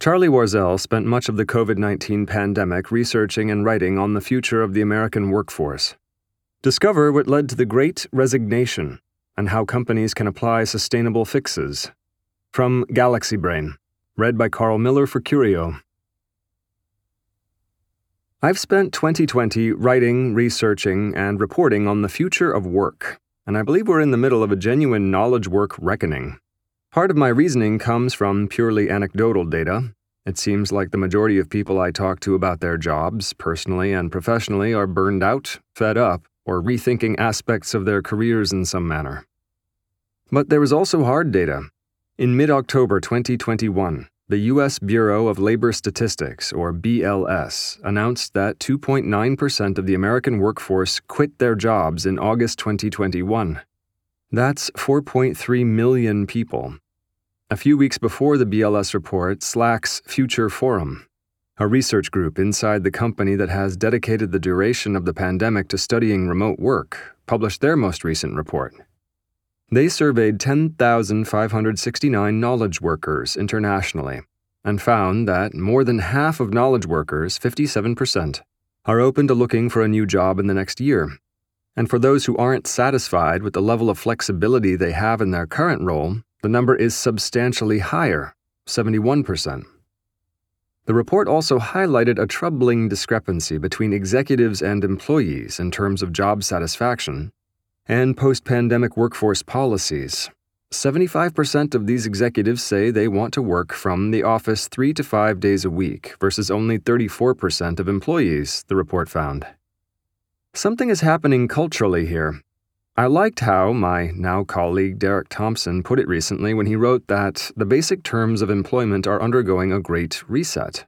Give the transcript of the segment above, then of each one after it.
Charlie Warzel spent much of the COVID 19 pandemic researching and writing on the future of the American workforce. Discover what led to the Great Resignation and how companies can apply sustainable fixes. From Galaxy Brain, read by Carl Miller for Curio. I've spent 2020 writing, researching, and reporting on the future of work, and I believe we're in the middle of a genuine knowledge work reckoning. Part of my reasoning comes from purely anecdotal data. It seems like the majority of people I talk to about their jobs, personally and professionally, are burned out, fed up, or rethinking aspects of their careers in some manner. But there is also hard data. In mid October 2021, the U.S. Bureau of Labor Statistics, or BLS, announced that 2.9% of the American workforce quit their jobs in August 2021. That's 4.3 million people. A few weeks before the BLS report, Slack's Future Forum, a research group inside the company that has dedicated the duration of the pandemic to studying remote work, published their most recent report. They surveyed 10,569 knowledge workers internationally and found that more than half of knowledge workers, 57%, are open to looking for a new job in the next year. And for those who aren't satisfied with the level of flexibility they have in their current role, the number is substantially higher, 71%. The report also highlighted a troubling discrepancy between executives and employees in terms of job satisfaction and post pandemic workforce policies. 75% of these executives say they want to work from the office three to five days a week versus only 34% of employees, the report found. Something is happening culturally here. I liked how my now colleague Derek Thompson put it recently when he wrote that the basic terms of employment are undergoing a great reset.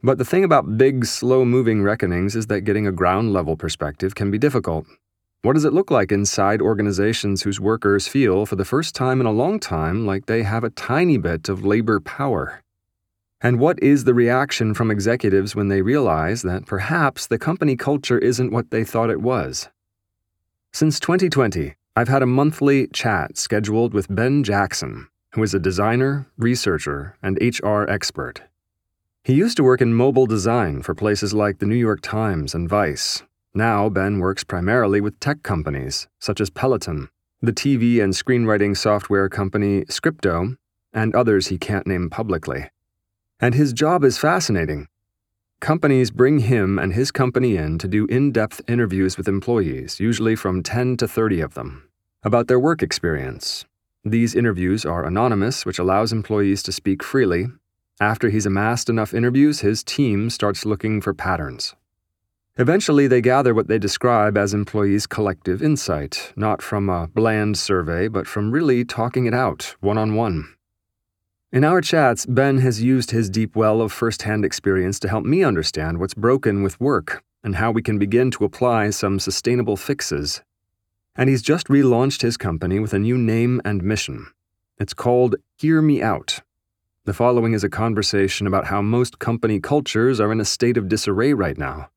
But the thing about big, slow moving reckonings is that getting a ground level perspective can be difficult, what does it look like inside organizations whose workers feel, for the first time in a long time, like they have a tiny bit of labor power? And what is the reaction from executives when they realize that perhaps the company culture isn't what they thought it was? Since 2020, I've had a monthly chat scheduled with Ben Jackson, who is a designer, researcher, and HR expert. He used to work in mobile design for places like the New York Times and Vice, now, Ben works primarily with tech companies, such as Peloton, the TV and screenwriting software company Scripto, and others he can't name publicly. And his job is fascinating. Companies bring him and his company in to do in depth interviews with employees, usually from 10 to 30 of them, about their work experience. These interviews are anonymous, which allows employees to speak freely. After he's amassed enough interviews, his team starts looking for patterns. Eventually, they gather what they describe as employees' collective insight, not from a bland survey, but from really talking it out, one on one. In our chats, Ben has used his deep well of first hand experience to help me understand what's broken with work and how we can begin to apply some sustainable fixes. And he's just relaunched his company with a new name and mission. It's called Hear Me Out. The following is a conversation about how most company cultures are in a state of disarray right now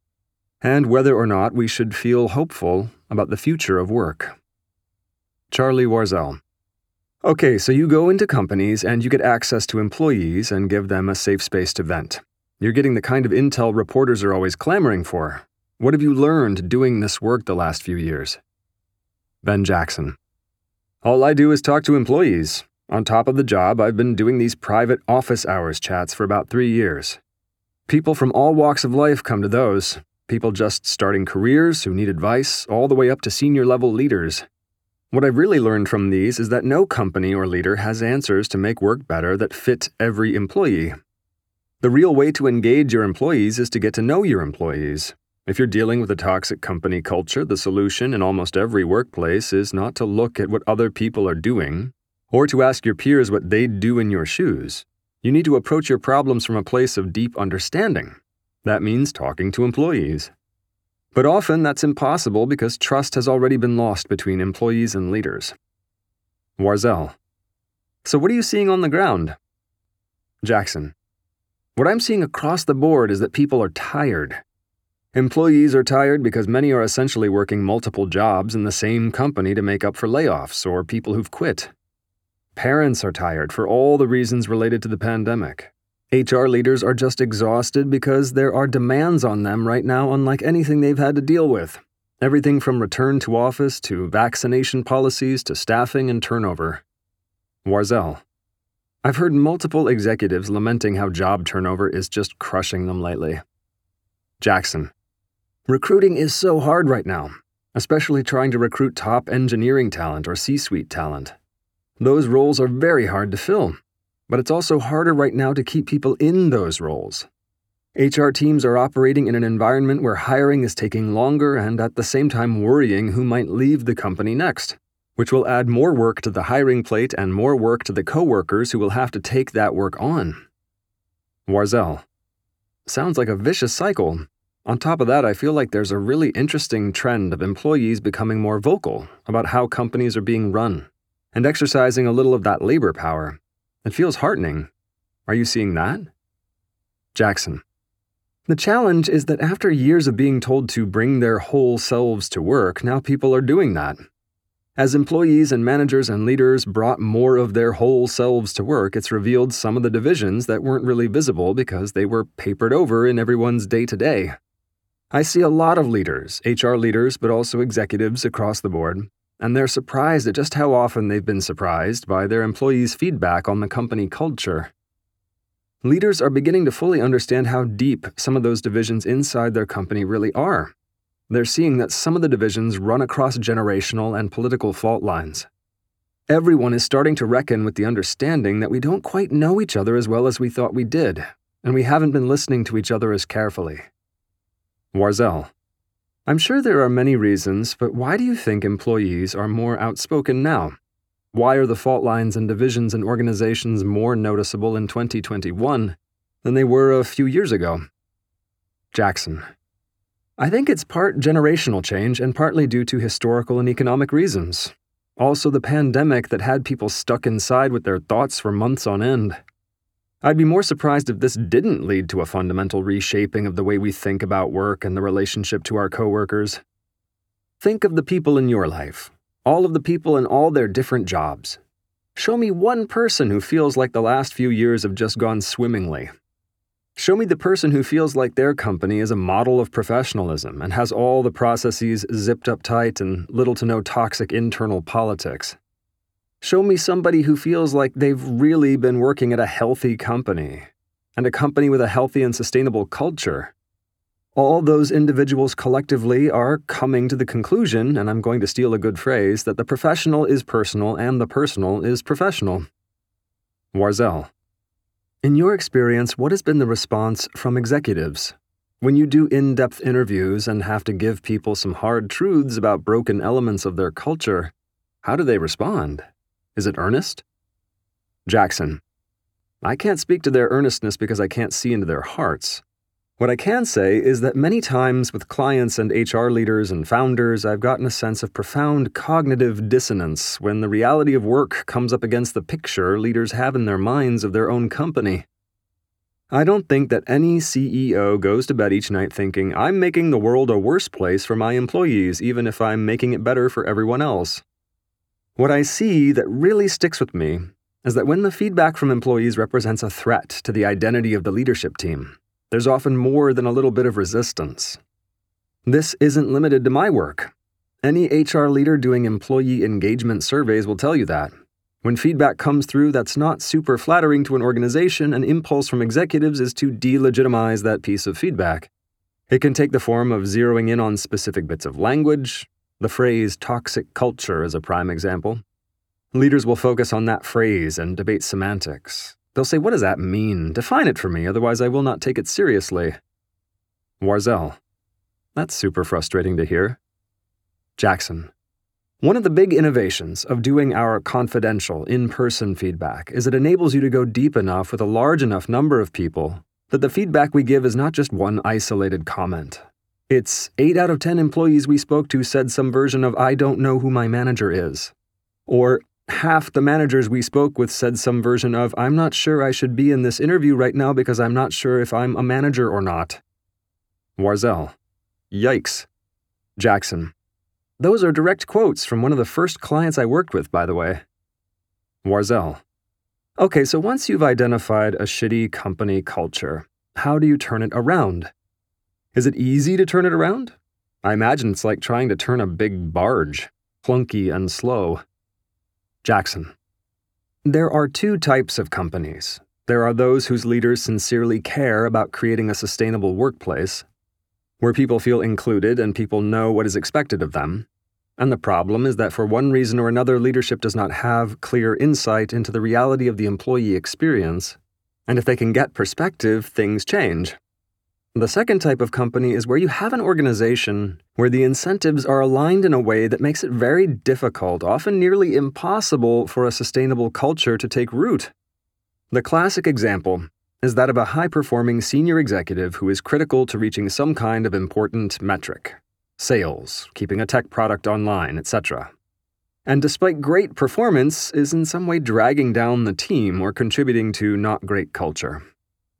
and whether or not we should feel hopeful about the future of work. Charlie Warzel. Okay, so you go into companies and you get access to employees and give them a safe space to vent. You're getting the kind of intel reporters are always clamoring for. What have you learned doing this work the last few years? Ben Jackson. All I do is talk to employees. On top of the job, I've been doing these private office hours chats for about three years. People from all walks of life come to those, people just starting careers who need advice, all the way up to senior level leaders. What I've really learned from these is that no company or leader has answers to make work better that fit every employee. The real way to engage your employees is to get to know your employees. If you're dealing with a toxic company culture, the solution in almost every workplace is not to look at what other people are doing or to ask your peers what they'd do in your shoes. You need to approach your problems from a place of deep understanding. That means talking to employees. But often that's impossible because trust has already been lost between employees and leaders. Warzel. So, what are you seeing on the ground? Jackson. What I'm seeing across the board is that people are tired. Employees are tired because many are essentially working multiple jobs in the same company to make up for layoffs or people who've quit. Parents are tired for all the reasons related to the pandemic. HR leaders are just exhausted because there are demands on them right now unlike anything they've had to deal with. Everything from return to office to vaccination policies to staffing and turnover. Warzel. I've heard multiple executives lamenting how job turnover is just crushing them lately. Jackson. Recruiting is so hard right now, especially trying to recruit top engineering talent or C suite talent. Those roles are very hard to fill, but it's also harder right now to keep people in those roles. HR teams are operating in an environment where hiring is taking longer and at the same time worrying who might leave the company next, which will add more work to the hiring plate and more work to the coworkers who will have to take that work on. Warzel. Sounds like a vicious cycle. On top of that, I feel like there's a really interesting trend of employees becoming more vocal about how companies are being run and exercising a little of that labor power. It feels heartening. Are you seeing that? Jackson. The challenge is that after years of being told to bring their whole selves to work, now people are doing that. As employees and managers and leaders brought more of their whole selves to work, it's revealed some of the divisions that weren't really visible because they were papered over in everyone's day to day. I see a lot of leaders, HR leaders, but also executives across the board, and they're surprised at just how often they've been surprised by their employees' feedback on the company culture. Leaders are beginning to fully understand how deep some of those divisions inside their company really are. They're seeing that some of the divisions run across generational and political fault lines. Everyone is starting to reckon with the understanding that we don't quite know each other as well as we thought we did, and we haven't been listening to each other as carefully. Warzel. I'm sure there are many reasons, but why do you think employees are more outspoken now? Why are the fault lines and divisions in organizations more noticeable in 2021 than they were a few years ago? Jackson. I think it's part generational change and partly due to historical and economic reasons. Also, the pandemic that had people stuck inside with their thoughts for months on end. I'd be more surprised if this didn't lead to a fundamental reshaping of the way we think about work and the relationship to our coworkers. Think of the people in your life, all of the people in all their different jobs. Show me one person who feels like the last few years have just gone swimmingly. Show me the person who feels like their company is a model of professionalism and has all the processes zipped up tight and little to no toxic internal politics. Show me somebody who feels like they've really been working at a healthy company and a company with a healthy and sustainable culture all those individuals collectively are coming to the conclusion, and I'm going to steal a good phrase, that the professional is personal and the personal is professional. Warzel. In your experience, what has been the response from executives? When you do in depth interviews and have to give people some hard truths about broken elements of their culture, how do they respond? Is it earnest? Jackson. I can't speak to their earnestness because I can't see into their hearts. What I can say is that many times with clients and HR leaders and founders, I've gotten a sense of profound cognitive dissonance when the reality of work comes up against the picture leaders have in their minds of their own company. I don't think that any CEO goes to bed each night thinking, I'm making the world a worse place for my employees, even if I'm making it better for everyone else. What I see that really sticks with me is that when the feedback from employees represents a threat to the identity of the leadership team, there's often more than a little bit of resistance. This isn't limited to my work. Any HR leader doing employee engagement surveys will tell you that. When feedback comes through that's not super flattering to an organization, an impulse from executives is to delegitimize that piece of feedback. It can take the form of zeroing in on specific bits of language. The phrase toxic culture is a prime example. Leaders will focus on that phrase and debate semantics. They'll say, What does that mean? Define it for me, otherwise I will not take it seriously. Warzel. That's super frustrating to hear. Jackson. One of the big innovations of doing our confidential, in person feedback is it enables you to go deep enough with a large enough number of people that the feedback we give is not just one isolated comment. It's 8 out of 10 employees we spoke to said some version of, I don't know who my manager is. Or, half the managers we spoke with said some version of, I'm not sure I should be in this interview right now because I'm not sure if I'm a manager or not. Warzel. Yikes. Jackson. Those are direct quotes from one of the first clients I worked with, by the way. Warzel. Okay, so once you've identified a shitty company culture, how do you turn it around? Is it easy to turn it around? I imagine it's like trying to turn a big barge, clunky and slow. Jackson. There are two types of companies. There are those whose leaders sincerely care about creating a sustainable workplace, where people feel included and people know what is expected of them, and the problem is that for one reason or another, leadership does not have clear insight into the reality of the employee experience. And if they can get perspective, things change. The second type of company is where you have an organization where the incentives are aligned in a way that makes it very difficult, often nearly impossible, for a sustainable culture to take root. The classic example is that of a high performing senior executive who is critical to reaching some kind of important metric sales, keeping a tech product online, etc. And despite great performance, is in some way dragging down the team or contributing to not great culture.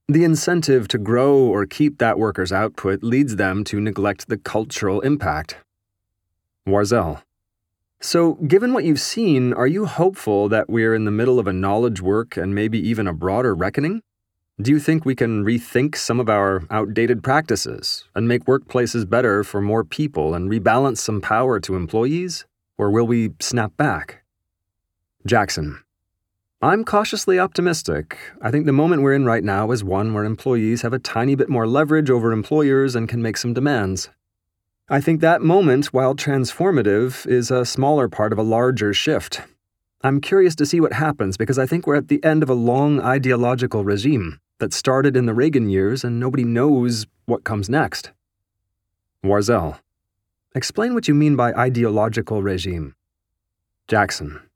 The incentive to grow or keep that worker's output leads them to neglect the cultural impact. Warzel. So, given what you've seen, are you hopeful that we're in the middle of a knowledge work and maybe even a broader reckoning? Do you think we can rethink some of our outdated practices and make workplaces better for more people and rebalance some power to employees? Or will we snap back? Jackson. I'm cautiously optimistic. I think the moment we're in right now is one where employees have a tiny bit more leverage over employers and can make some demands. I think that moment, while transformative, is a smaller part of a larger shift. I'm curious to see what happens because I think we're at the end of a long ideological regime that started in the Reagan years and nobody knows what comes next. Warzel. Explain what you mean by ideological regime. Jackson.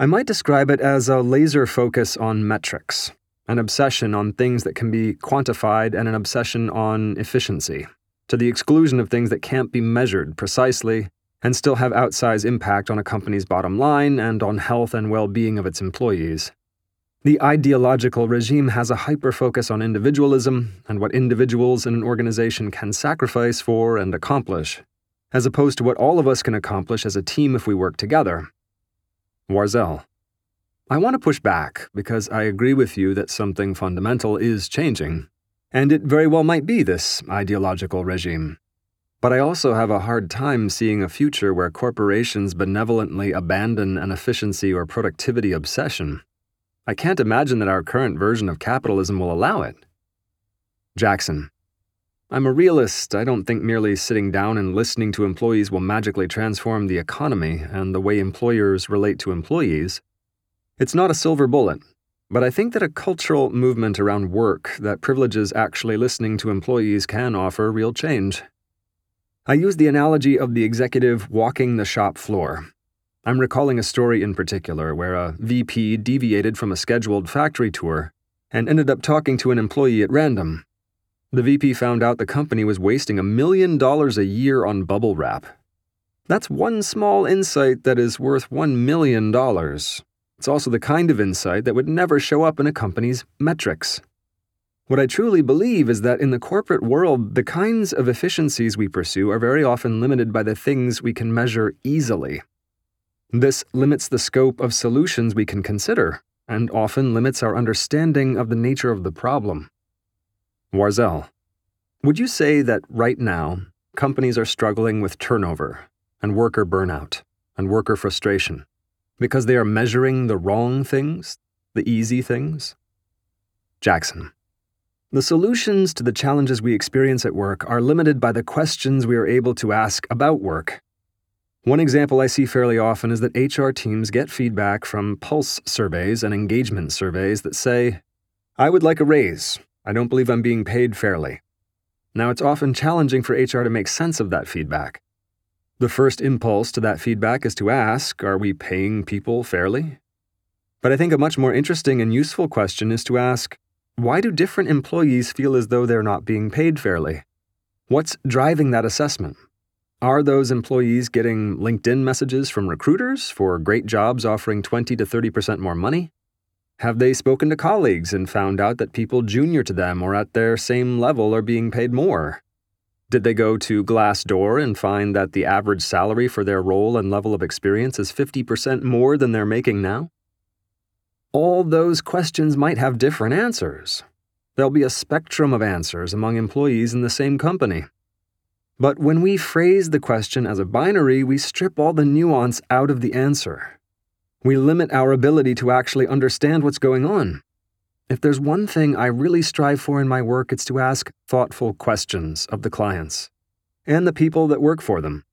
I might describe it as a laser focus on metrics, an obsession on things that can be quantified, and an obsession on efficiency, to the exclusion of things that can't be measured precisely and still have outsized impact on a company's bottom line and on health and well being of its employees. The ideological regime has a hyper focus on individualism and what individuals in an organization can sacrifice for and accomplish, as opposed to what all of us can accomplish as a team if we work together. Warzel. I want to push back because I agree with you that something fundamental is changing, and it very well might be this ideological regime. But I also have a hard time seeing a future where corporations benevolently abandon an efficiency or productivity obsession. I can't imagine that our current version of capitalism will allow it. Jackson. I'm a realist. I don't think merely sitting down and listening to employees will magically transform the economy and the way employers relate to employees. It's not a silver bullet, but I think that a cultural movement around work that privileges actually listening to employees can offer real change. I use the analogy of the executive walking the shop floor I'm recalling a story in particular where a VP deviated from a scheduled factory tour and ended up talking to an employee at random. The VP found out the company was wasting a million dollars a year on bubble wrap. That's one small insight that is worth one million dollars. It's also the kind of insight that would never show up in a company's metrics. What I truly believe is that in the corporate world, the kinds of efficiencies we pursue are very often limited by the things we can measure easily. This limits the scope of solutions we can consider, and often limits our understanding of the nature of the problem. Warzel, would you say that right now, companies are struggling with turnover and worker burnout and worker frustration because they are measuring the wrong things, the easy things? Jackson. The solutions to the challenges we experience at work are limited by the questions we are able to ask about work one example I see fairly often is that HR teams get feedback from pulse surveys and engagement surveys that say, I would like a raise. I don't believe I'm being paid fairly. Now, it's often challenging for HR to make sense of that feedback. The first impulse to that feedback is to ask, Are we paying people fairly? But I think a much more interesting and useful question is to ask, Why do different employees feel as though they're not being paid fairly? What's driving that assessment? Are those employees getting LinkedIn messages from recruiters for great jobs offering 20 to 30% more money? Have they spoken to colleagues and found out that people junior to them or at their same level are being paid more? Did they go to Glassdoor and find that the average salary for their role and level of experience is 50% more than they're making now? all those questions might have different answers. There'll be a spectrum of answers among employees in the same company. But when we phrase the question as a binary, we strip all the nuance out of the answer. We limit our ability to actually understand what's going on. If there's one thing I really strive for in my work, it's to ask thoughtful questions of the clients and the people that work for them.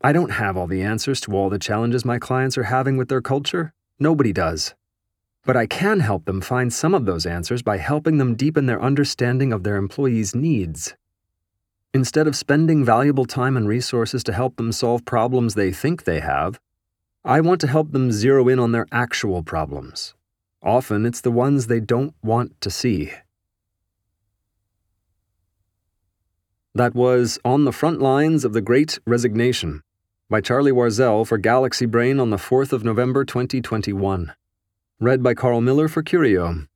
I don't have all the answers to all the challenges my clients are having with their culture. Nobody does. But I can help them find some of those answers by helping them deepen their understanding of their employees' needs. Instead of spending valuable time and resources to help them solve problems they think they have, I want to help them zero in on their actual problems Often it's the ones they don't want to see. That was On the Front Lines of the Great Resignation by Charlie Warzel for Galaxy Brain on the 4th of November 2021. Read by Carl Miller for Curio.